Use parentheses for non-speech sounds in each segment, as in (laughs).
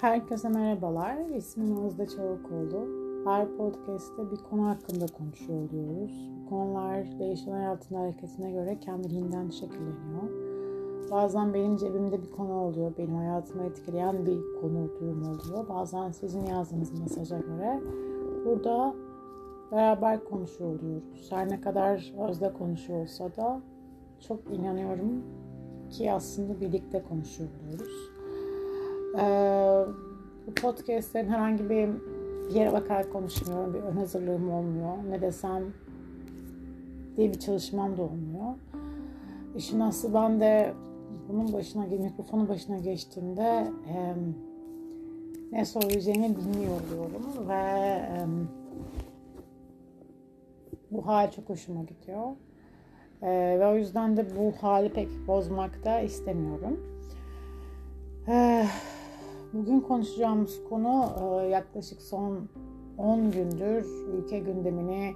Herkese merhabalar. İsmim Özde Çolakoğlu. Her podcast'te bir konu hakkında konuşuyor oluyoruz. Bu konular değişen hayatın hareketine göre kendiliğinden şekilleniyor. Bazen benim cebimde bir konu oluyor, benim hayatımı etkileyen bir konu durum oluyor. Bazen sizin yazdığınız mesaja göre burada beraber konuşuyor oluyoruz. Her ne kadar Özde konuşuyor olsa da çok inanıyorum ki aslında birlikte konuşuyor oluyoruz. Ee, bu podcastlerin herhangi bir yere bakarak konuşmuyorum. Bir ön hazırlığım olmuyor. Ne desem diye bir çalışmam da olmuyor. İşin aslı ben de bunun başına, mikrofonun başına geçtiğimde e, ne söyleyeceğimi bilmiyor oluyorum ve e, bu hal çok hoşuma gidiyor. E, ve o yüzden de bu hali pek bozmak da istemiyorum. E, Bugün konuşacağımız konu e, yaklaşık son 10 gündür ülke gündemini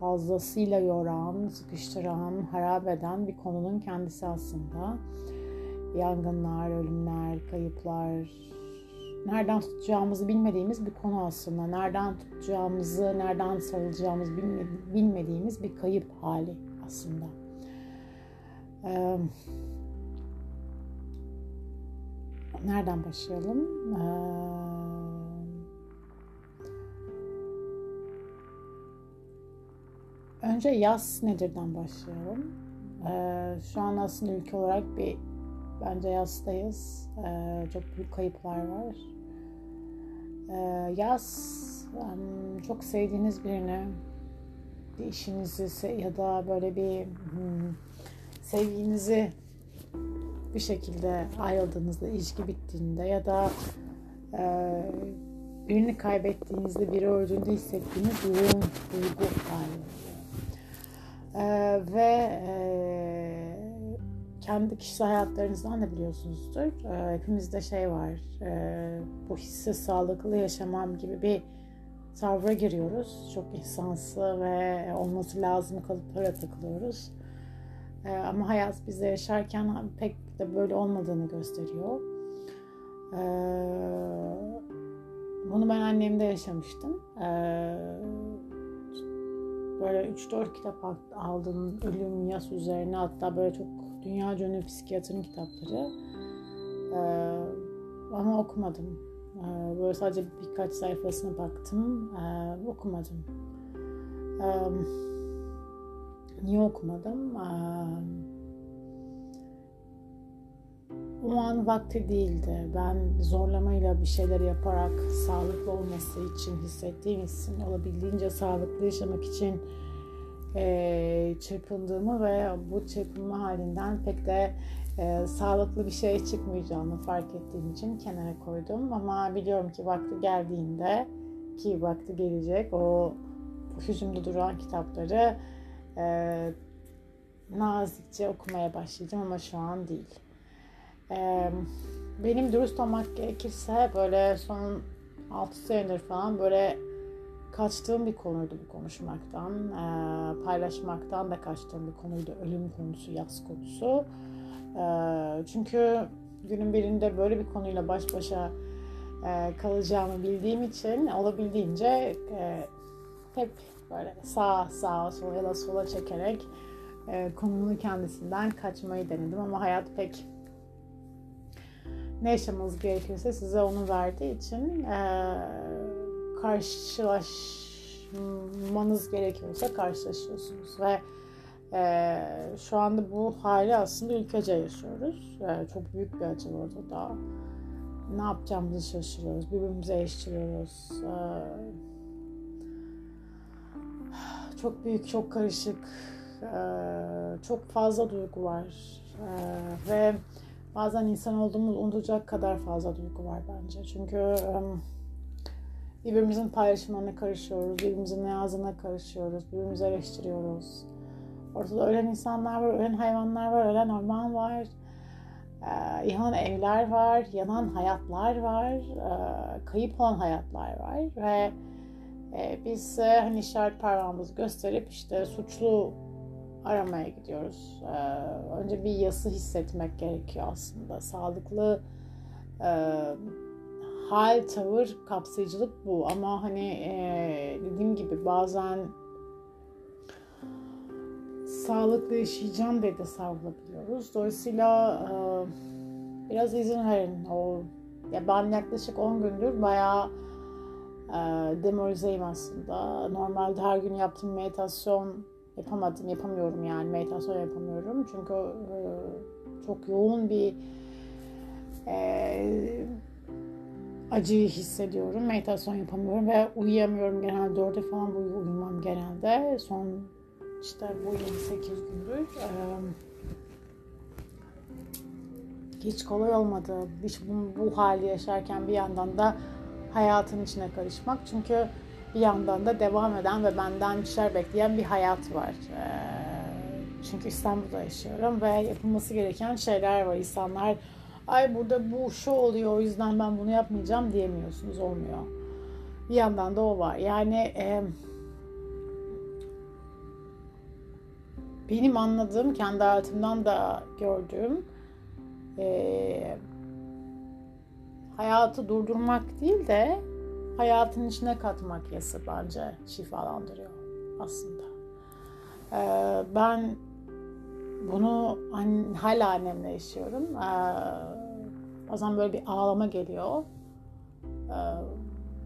fazlasıyla yoran, sıkıştıran, harap eden bir konunun kendisi aslında. Yangınlar, ölümler, kayıplar, nereden tutacağımızı bilmediğimiz bir konu aslında. Nereden tutacağımızı, nereden sarılacağımızı bilmediğimiz bir kayıp hali aslında. Ee, nereden başlayalım? Ee, önce yaz nedirden başlayalım. Ee, şu an aslında ülke olarak bir bence yazdayız. Ee, çok büyük kayıplar var. Ee, yaz çok sevdiğiniz birini bir işinizi ya da böyle bir hmm, sevginizi bir şekilde ayrıldığınızda, ilişki bittiğinde ya da e, birini kaybettiğinizde, biri öldüğünde hissettiğiniz yoğun duygu hali e, ve e, kendi kişisel hayatlarınızdan da biliyorsunuzdur. E, hepimizde şey var, e, bu hissi sağlıklı yaşamam gibi bir tavra giriyoruz. Çok insansı ve olması lazım kalıplara takılıyoruz. E, ama hayat bize yaşarken pek de böyle olmadığını gösteriyor. Ee, bunu ben annemde yaşamıştım. Ee, böyle 3-4 kitap aldım ölüm, yas üzerine hatta böyle çok dünya ünlü psikiyatrın kitapları. Ee, ama okumadım. Ee, böyle sadece birkaç sayfasına baktım. Ee, okumadım. Niye okumadım? Ee, o an vakti değildi. Ben zorlamayla bir şeyler yaparak sağlıklı olması için hissettiğim hissin olabildiğince sağlıklı yaşamak için e, çırpındığımı ve bu çırpınma halinden pek de e, sağlıklı bir şey çıkmayacağını fark ettiğim için kenara koydum. Ama biliyorum ki vakti geldiğinde ki vakti gelecek o hücumda duran kitapları e, nazikçe okumaya başlayacağım ama şu an değil. Ee, benim dürüst olmak gerekirse böyle son 6 senedir falan böyle kaçtığım bir konuydu bu konuşmaktan. Ee, paylaşmaktan da kaçtığım bir konuydu. Ölüm konusu, yaz konusu. Ee, çünkü günün birinde böyle bir konuyla baş başa e, kalacağımı bildiğim için olabildiğince e, hep böyle sağ sağa sola ya da sola çekerek e, konunun kendisinden kaçmayı denedim ama hayat pek ne yaşamanız gerekirse size onu verdiği için e, karşılaşmanız gerekiyorsa karşılaşıyorsunuz ve e, şu anda bu hali aslında ülkece yaşıyoruz. E, çok büyük bir acı orada da. Ne yapacağımızı şaşırıyoruz. Birbirimize eşliyoruz. E, çok büyük, çok karışık, e, çok fazla duygu var. E, ve bazen insan olduğumuz unutacak kadar fazla duygu var bence. Çünkü birbirimizin paylaşımlarına karışıyoruz, birbirimizin yazına karışıyoruz, birbirimizi eleştiriyoruz. Ortada ölen insanlar var, ölen hayvanlar var, ölen orman var. Ee, yanan evler var, yanan hayatlar var, e, kayıp olan hayatlar var ve e, biz e, hani işaret parmağımızı gösterip işte suçlu aramaya gidiyoruz. Ee, önce bir yası hissetmek gerekiyor aslında. Sağlıklı e, hal, tavır, kapsayıcılık bu. Ama hani e, dediğim gibi bazen sağlıklı yaşayacağım diye de savrulabiliyoruz. Dolayısıyla e, biraz izin verin. O, ya ben yaklaşık 10 gündür bayağı demoralizeyim aslında. Normalde her gün yaptığım meditasyon yapamadım, yapamıyorum yani meditasyon yapamıyorum. Çünkü çok yoğun bir e, acıyı hissediyorum. Meditasyon yapamıyorum ve uyuyamıyorum genelde. Dörde falan uyumam genelde. Son işte bu 28 gündür. Hiç kolay olmadı. Hiç bu, bu hali yaşarken bir yandan da hayatın içine karışmak. Çünkü bir yandan da devam eden ve benden bir şeyler bekleyen bir hayat var. Ee, çünkü İstanbul'da yaşıyorum ve yapılması gereken şeyler var. İnsanlar ay burada bu şu oluyor o yüzden ben bunu yapmayacağım diyemiyorsunuz. Olmuyor. Bir yandan da o var. Yani e, benim anladığım, kendi hayatımdan da gördüğüm e, hayatı durdurmak değil de hayatın içine katmak yası bence şifalandırıyor aslında. Ee, ben bunu an, hala annemle yaşıyorum. Ee, bazen böyle bir ağlama geliyor. Ee,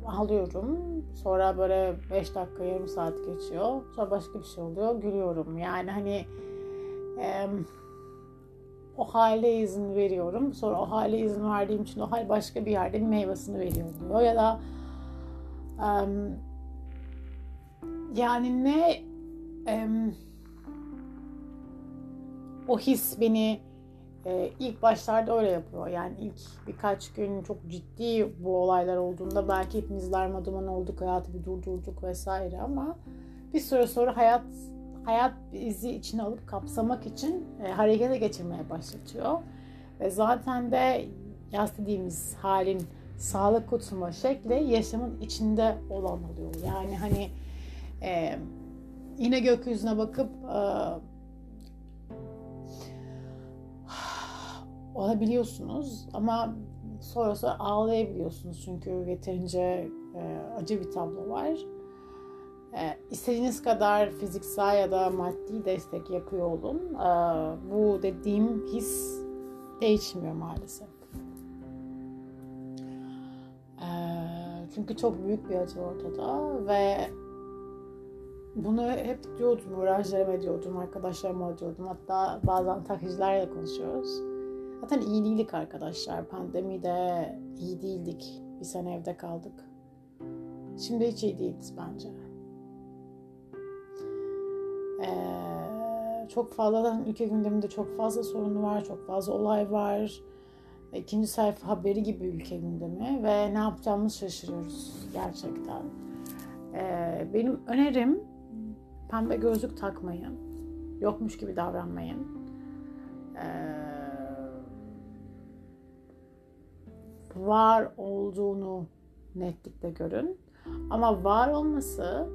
ağlıyorum. Sonra böyle 5 dakika, yarım saat geçiyor. Sonra başka bir şey oluyor. Gülüyorum. Yani hani e, o hale izin veriyorum. Sonra o hale izin verdiğim için o hal başka bir yerde bir meyvesini veriyor diyor. Ya da um, yani ne um, o his beni e, ilk başlarda öyle yapıyor. Yani ilk birkaç gün çok ciddi bu olaylar olduğunda belki hepimiz darmaduman olduk, hayatı bir durdurduk vesaire ama bir süre sonra hayat hayat bizi içine alıp kapsamak için e, harekete geçirmeye başlatıyor. Ve zaten de yas dediğimiz halin sağlık kutuma şekli yaşamın içinde olan oluyor. Yani hani e, yine gökyüzüne bakıp e, (sighs) olabiliyorsunuz ama sonra sonra ağlayabiliyorsunuz çünkü yeterince e, acı bir tablo var. E, istediğiniz kadar fiziksel ya da maddi destek yapıyor olun. E, bu dediğim his değişmiyor maalesef. E, çünkü çok büyük bir acı ortada ve bunu hep diyordum, öğrencilerime diyordum, arkadaşlarıma diyordum. Hatta bazen taksicilerle konuşuyoruz. Zaten iyi değildik arkadaşlar. Pandemide iyi değildik. Bir sene evde kaldık. Şimdi hiç iyi değiliz bence. Ee, çok fazla ülke gündeminde çok fazla sorunu var, çok fazla olay var. İkinci sayfa haberi gibi ülke gündemi ve ne yapacağımızı şaşırıyoruz gerçekten. Ee, benim önerim pembe gözlük takmayın. Yokmuş gibi davranmayın. Ee, var olduğunu netlikle görün. Ama var olması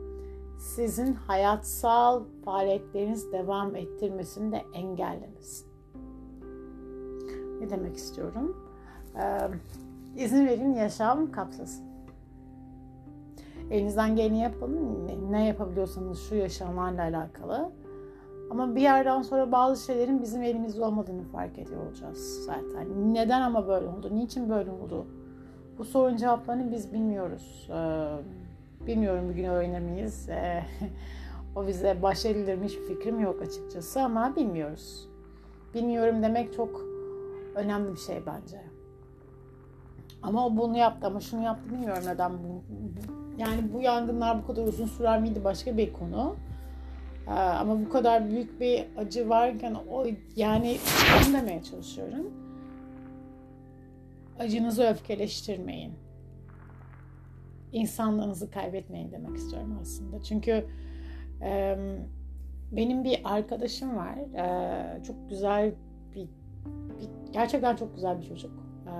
sizin hayatsal faaliyetleriniz devam ettirmesini de engellemesin. Ne demek istiyorum? Ee, izin verin yaşam kapsasın. Elinizden geleni yapın. Ne yapabiliyorsanız şu yaşamlarla alakalı. Ama bir yerden sonra bazı şeylerin bizim elimizde olmadığını fark ediyor olacağız zaten. Neden ama böyle oldu? Niçin böyle oldu? Bu sorunun cevaplarını biz bilmiyoruz. Ee, bilmiyorum bugün öğrenir miyiz? Ee, (laughs) o bize başarılıdır mı hiçbir fikrim yok açıkçası ama bilmiyoruz. Bilmiyorum demek çok önemli bir şey bence. Ama o bunu yaptı ama şunu yaptı bilmiyorum neden. Bu, yani bu yangınlar bu kadar uzun sürer miydi başka bir konu. Ee, ama bu kadar büyük bir acı varken o yani onu demeye çalışıyorum. Acınızı öfkeleştirmeyin. İnsanlığınızı kaybetmeyin demek istiyorum aslında. Çünkü e, benim bir arkadaşım var. E, çok güzel bir, bir gerçekten çok güzel bir çocuk. E,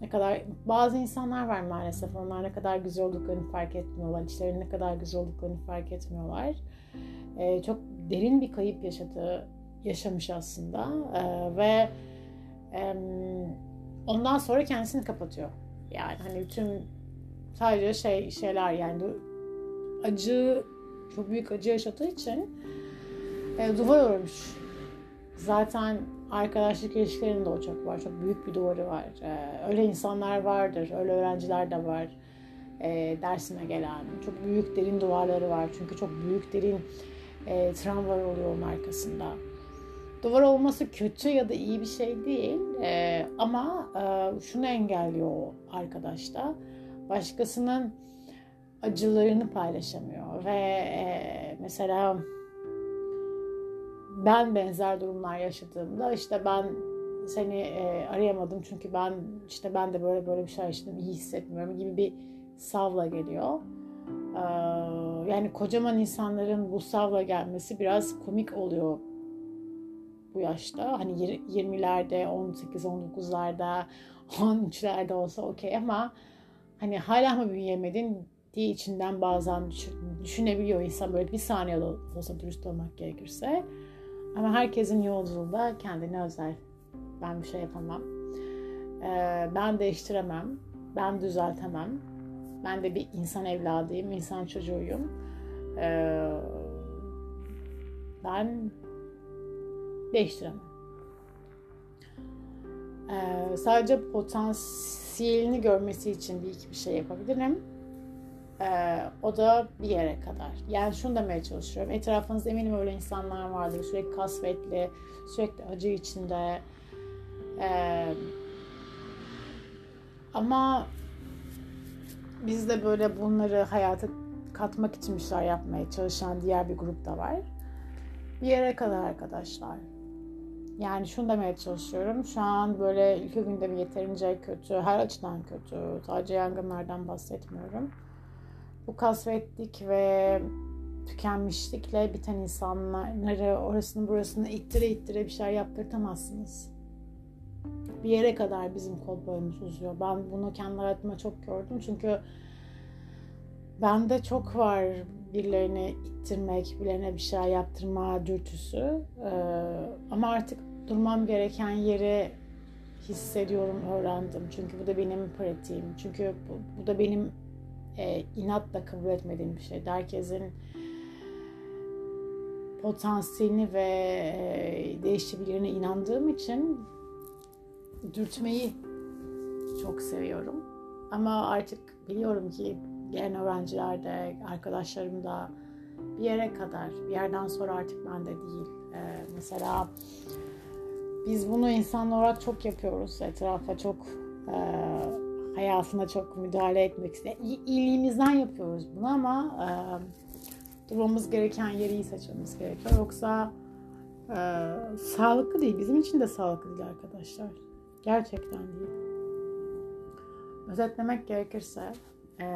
ne kadar bazı insanlar var maalesef onlar ne kadar güzel olduklarını fark etmiyorlar. İçlerinin ne kadar güzel olduklarını fark etmiyorlar. Ee, çok derin bir kayıp yaşadı yaşamış aslında ee, ve e, ondan sonra kendisini kapatıyor. Yani hani bütün sadece şey şeyler yani acı çok büyük acı yaşadığı için e, duvar örmüş. Zaten arkadaşlık ilişkilerinde o çok var. Çok büyük bir duvarı var. E, öyle insanlar vardır. Öyle öğrenciler de var. E, dersine gelen. Çok büyük derin duvarları var. Çünkü çok büyük derin e, travmalar oluyor onun arkasında. Duvar olması kötü ya da iyi bir şey değil. E, ama e, şunu engelliyor o arkadaşta. Başkasının acılarını paylaşamıyor ve e, mesela ben benzer durumlar yaşadığımda işte ben seni e, arayamadım çünkü ben işte ben de böyle böyle bir şey yaşadım iyi hissetmiyorum gibi bir savla geliyor. Ee, yani kocaman insanların bu savla gelmesi biraz komik oluyor bu yaşta. Hani 20'lerde, 18-19'larda, 13'lerde olsa okey ama hani hala mı büyüyemedin diye içinden bazen düşünebiliyor insan böyle bir saniye olsa dürüst olmak gerekirse. Ama herkesin yolculuğunda kendine özel. Ben bir şey yapamam. Ee, ben değiştiremem. Ben düzeltemem. Ben de bir insan evladıyım, insan çocuğuyum. Ee, ben değiştiremem. Ee, sadece potansiyelini görmesi için bir iki bir şey yapabilirim. Ee, o da bir yere kadar. Yani şunu demeye çalışıyorum. Etrafınızda eminim öyle insanlar vardır. Sürekli kasvetli, sürekli acı içinde. Ee, ama biz de böyle bunları hayata katmak için bir şeyler yapmaya çalışan diğer bir grup da var. Bir yere kadar arkadaşlar. Yani şunu demeye çalışıyorum. Şu an böyle ülke gündemi yeterince kötü. Her açıdan kötü. Sadece yangınlardan bahsetmiyorum. Bu kasvetlik ve tükenmişlikle biten insanları orasını burasını ittire ittire bir şey yaptırtamazsınız. Bir yere kadar bizim kol boyumuz uzuyor. Ben bunu kendi hayatıma çok gördüm. Çünkü bende çok var birilerini ittirmek, birilerine bir şey yaptırma dürtüsü. Ee, ama artık durmam gereken yeri hissediyorum, öğrendim. Çünkü bu da benim pratiğim. Çünkü bu, bu da benim e, inatla kabul etmediğim bir şey. Herkesin potansiyelini ve e, değişebilirine inandığım için dürtmeyi çok seviyorum. Ama artık biliyorum ki gelen öğrenciler de, arkadaşlarım da bir yere kadar, bir yerden sonra artık bende değil. Ee, mesela biz bunu insan olarak çok yapıyoruz. Etrafa çok e, hayatına çok müdahale etmek isteyen. iyiliğimizden yapıyoruz bunu ama e, durmamız gereken yeri seçmemiz gerekiyor. Yoksa e, sağlıklı değil. Bizim için de sağlıklı değil arkadaşlar. Gerçekten değil. Özetlemek gerekirse e,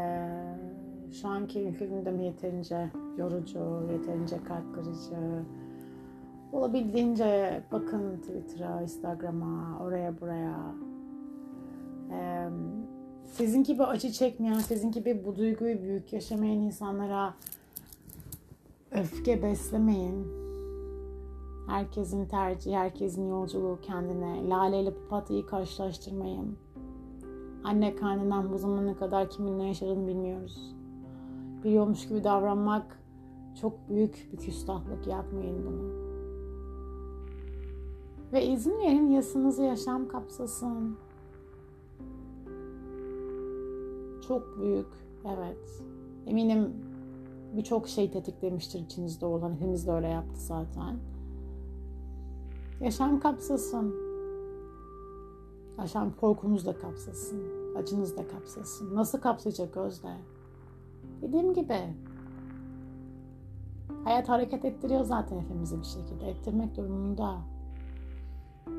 şu anki ülke gündemi yeterince yorucu, yeterince kalp kırıcı. Olabildiğince bakın Twitter'a, Instagram'a, oraya buraya. Ee, sizin gibi acı çekmeyen, sizin gibi bu duyguyu büyük yaşamayan insanlara öfke beslemeyin. Herkesin tercihi, herkesin yolculuğu kendine. Lale ile papatyayı karşılaştırmayın. Anne karnından bu zamana kadar kiminle yaşadığını bilmiyoruz. Biliyormuş gibi davranmak çok büyük bir küstahlık. Yapmayın bunu. Ve izin verin yasınızı yaşam kapsasın. Çok büyük, evet. Eminim birçok şey tetiklemiştir içinizde olan. Hepimiz de öyle yaptı zaten. Yaşam kapsasın. Yaşam korkunuz da kapsasın. Acınız da kapsasın. Nasıl kapsayacak Özde? Dediğim gibi hayat hareket ettiriyor zaten hepimizi bir şekilde. Ettirmek durumunda.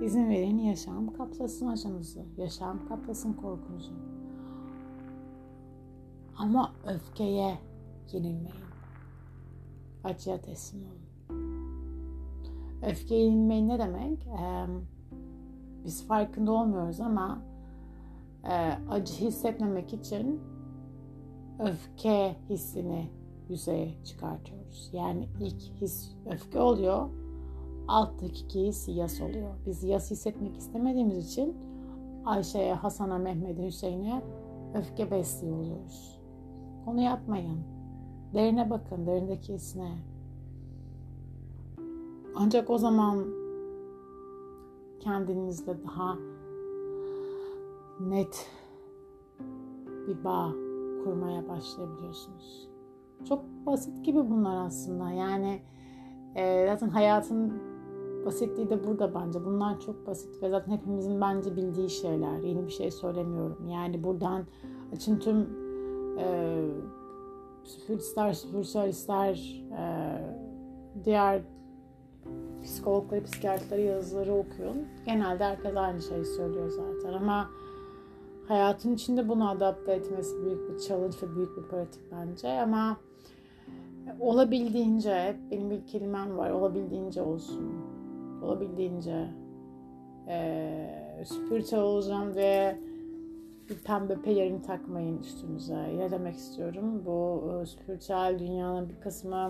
İzin verin yaşam kapsasın acınızı. Yaşam kapsasın korkunuzu. Ama öfkeye yenilmeyin. Acıya teslim olun. Öfkeye yenilmeyin ne demek? Ee, biz farkında olmuyoruz ama e, acı hissetmemek için öfke hissini yüzeye çıkartıyoruz. Yani ilk his öfke oluyor. Alttaki his yas oluyor. Biz yas hissetmek istemediğimiz için Ayşe'ye, Hasan'a, Mehmet'e, Hüseyin'e öfke besliyor oluyoruz. Onu yapmayın. Derine bakın, derindeki isne. Ancak o zaman kendinizle daha net bir bağ kurmaya başlayabiliyorsunuz. Çok basit gibi bunlar aslında. Yani e, zaten hayatın basitliği de burada bence. Bunlar çok basit ve zaten hepimizin bence bildiği şeyler. Yeni bir şey söylemiyorum. Yani buradan açın tüm e, süpüristler, süpürsalistler, e, diğer psikologları, psikiyatrları yazıları okuyun. Genelde herkes aynı şeyi söylüyor zaten ama hayatın içinde bunu adapte etmesi büyük bir challenge ve büyük bir pratik bence ama olabildiğince benim bir kelimem var olabildiğince olsun olabildiğince e, spiritüel olacağım ve bir pembe pelerin takmayın üstünüze. Ne demek istiyorum? Bu e, spiritüel dünyanın bir kısmı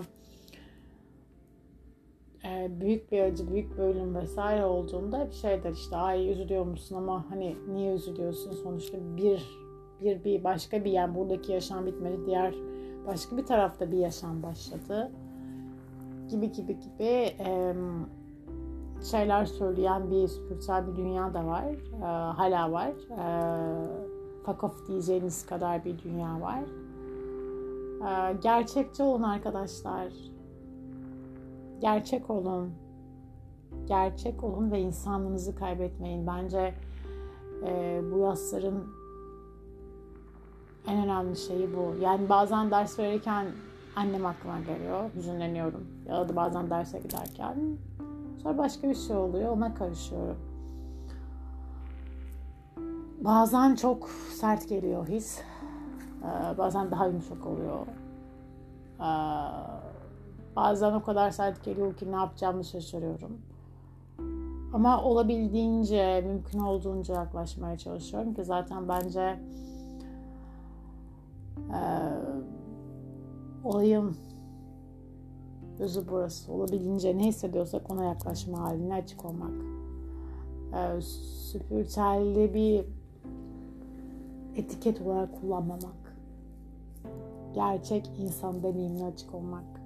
büyük bir acı, büyük bir ölüm vesaire olduğunda bir şeyler işte ay üzülüyor musun ama hani niye üzülüyorsun? Sonuçta bir bir bir başka bir yer buradaki yaşam bitmedi diğer başka bir tarafta bir yaşam başladı. Gibi gibi gibi e, şeyler söyleyen bir spiritüel bir dünya da var e, hala var. E, fuck off diyeceğiniz kadar bir dünya var. E, gerçekçi olun arkadaşlar gerçek olun. Gerçek olun ve insanlığınızı kaybetmeyin. Bence e, bu yasların en önemli şeyi bu. Yani bazen ders verirken annem aklıma geliyor. Hüzünleniyorum. Ya da bazen derse giderken. Sonra başka bir şey oluyor. Ona karışıyorum. Bazen çok sert geliyor his. Ee, bazen daha yumuşak oluyor. Ee, Bazen o kadar sert geliyor ki ne yapacağımı şaşırıyorum. Ama olabildiğince, mümkün olduğunca yaklaşmaya çalışıyorum ki zaten bence e, olayın özü burası. Olabildiğince ne hissediyorsak ona yaklaşma haline açık olmak. E, süpürtelli bir etiket olarak kullanmamak. Gerçek insan deneyimine açık olmak.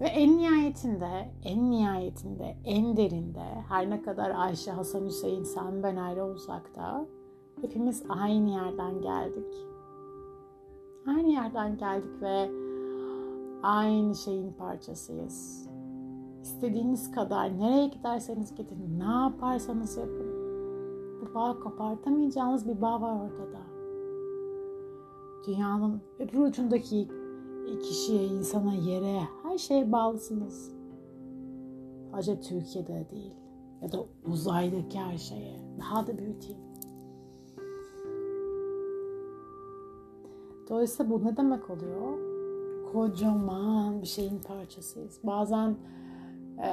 Ve en nihayetinde, en nihayetinde, en derinde her ne kadar Ayşe, Hasan, Hüseyin, sen ben ayrı olsak da hepimiz aynı yerden geldik. Aynı yerden geldik ve aynı şeyin parçasıyız. İstediğiniz kadar nereye giderseniz gidin, ne yaparsanız yapın. Bu bağ kopartamayacağınız bir bağ var ortada. Dünyanın öbür ucundaki kişiye, insana, yere, şeye bağlısınız. Sadece Türkiye'de değil ya da uzaydaki her şeye. Daha da büyüteyim. Dolayısıyla bu ne demek oluyor? Kocaman bir şeyin parçasıyız. Bazen e,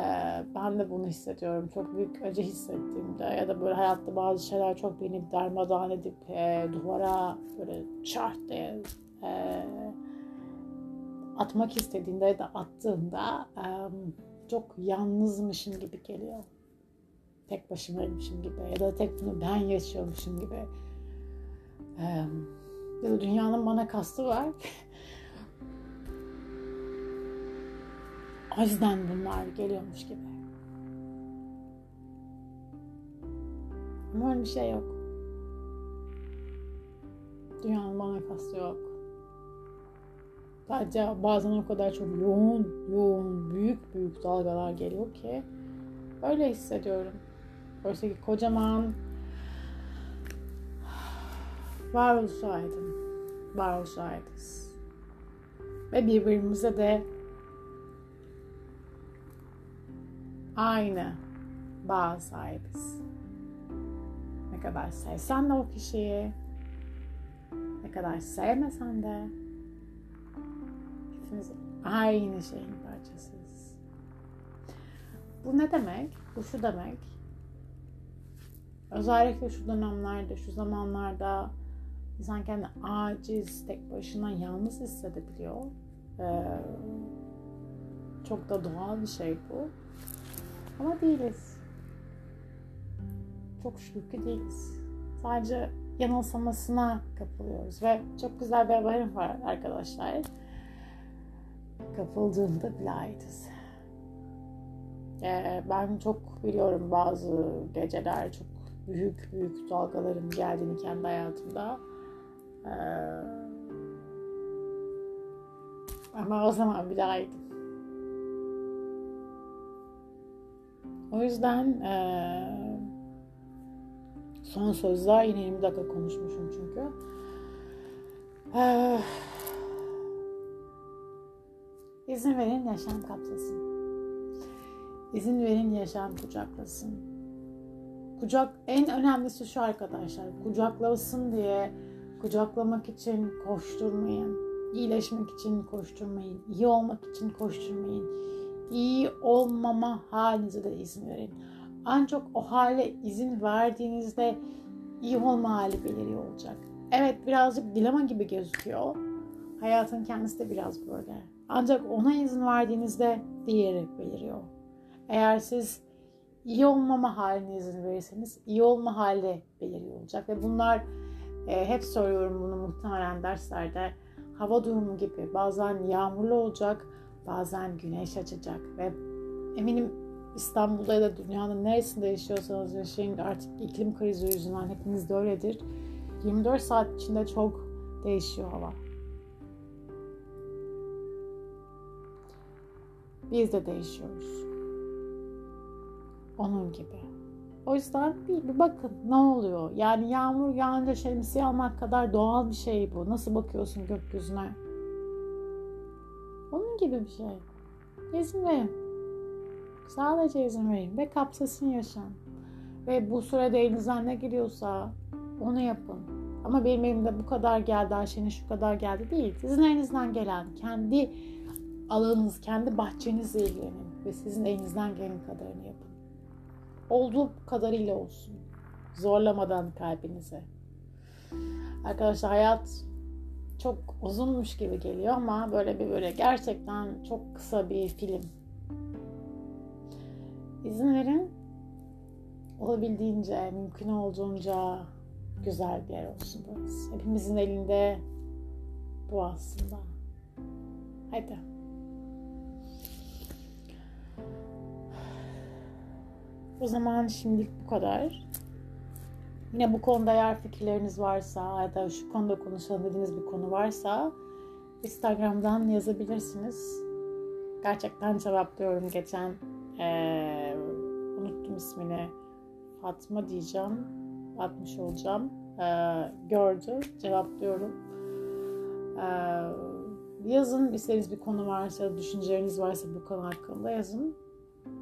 ben de bunu hissediyorum. Çok büyük acı hissettiğimde ya da böyle hayatta bazı şeyler çok beni darmadağın edip e, duvara böyle çart diye e, atmak istediğinde de attığında çok yalnızmışım gibi geliyor. Tek başımaymışım gibi ya da tek bunu ben yaşıyormuşum gibi. Ya da dünyanın bana kastı var. o yüzden bunlar geliyormuş gibi. Ama öyle bir şey yok. Dünyanın bana kastı yok. Sadece bazen o kadar çok yoğun, yoğun, büyük büyük dalgalar geliyor ki öyle hissediyorum. Oysa ki kocaman varoluşaydım. Varoluşaydız. Ve birbirimize de aynı bağ sahibiz. Ne kadar sevsen de o kişiyi, ne kadar sevmesen de Hepimiz aynı şeyin parçasıyız. Bu ne demek? Bu şu demek. Özellikle şu dönemlerde, şu zamanlarda insan kendini aciz, tek başına yalnız hissedebiliyor. Ee, çok da doğal bir şey bu. Ama değiliz. Çok şükür ki değiliz. Sadece yanılsamasına kapılıyoruz ve çok güzel bir haberim var arkadaşlar. Kapıldığında bile aitiz. Ee, ben çok biliyorum bazı geceler çok büyük büyük dalgaların geldiğini kendi hayatımda. Ee, ama o zaman bile aydım. O yüzden ee, son sözler yine 20 dakika konuşmuşum çünkü. Ee, izin verin yaşam kapsasın. İzin verin yaşam kucaklasın. Kucak en önemlisi şu arkadaşlar. Kucaklasın diye kucaklamak için koşturmayın. İyileşmek için koşturmayın. iyi olmak için koşturmayın. İyi olmama halinize de izin verin. Ancak o hale izin verdiğinizde iyi olma hali beliriyor olacak. Evet birazcık dilema gibi gözüküyor. Hayatın kendisi de biraz böyle. Ancak ona izin verdiğinizde diğeri beliriyor. Eğer siz iyi olmama haline izin verirseniz iyi olma hali beliriyor olacak. Ve bunlar e, hep söylüyorum bunu muhtemelen derslerde hava durumu gibi bazen yağmurlu olacak bazen güneş açacak ve eminim İstanbul'da ya da dünyanın neresinde yaşıyorsanız yaşayın artık iklim krizi yüzünden hepiniz de öyledir. 24 saat içinde çok değişiyor hava. Biz de değişiyoruz. Onun gibi. O yüzden bir, bir bakın ne oluyor. Yani yağmur yağınca şemsiye almak kadar doğal bir şey bu. Nasıl bakıyorsun gökyüzüne? Onun gibi bir şey. İzin verin. Sadece izin verin ve kapsasın yaşam. Ve bu sürede elinizden ne geliyorsa onu yapın. Ama benim elimde bu kadar geldi, Ayşe'nin şu kadar geldi değil. Sizin elinizden gelen, kendi alanınız, kendi bahçenizle ilgilenin. Ve sizin elinizden gelen kadarını yapın. Olduğu kadarıyla olsun. Zorlamadan kalbinize. Arkadaşlar hayat çok uzunmuş gibi geliyor ama böyle bir böyle gerçekten çok kısa bir film. İzin verin olabildiğince, mümkün olduğunca güzel bir yer olsun burası. Hepimizin elinde bu aslında. Hadi. O zaman şimdilik bu kadar. Yine bu konuda eğer fikirleriniz varsa ya da şu konuda konuşalım dediğiniz bir konu varsa Instagram'dan yazabilirsiniz. Gerçekten cevaplıyorum. Geçen ee, unuttum ismini. Fatma diyeceğim. Atmış olacağım. Ee, gördü. Cevaplıyorum. Ee, yazın. İstediğiniz bir konu varsa, düşünceleriniz varsa bu konu hakkında yazın.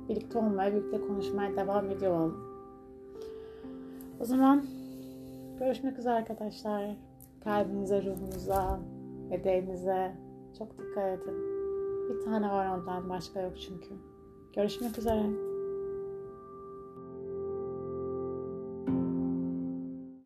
Birlikte olmaya, birlikte konuşmaya devam ediyor O zaman görüşmek üzere arkadaşlar. Kalbinize, ruhunuza, bedeninize çok dikkat edin. Bir tane var ondan başka yok çünkü. Görüşmek üzere.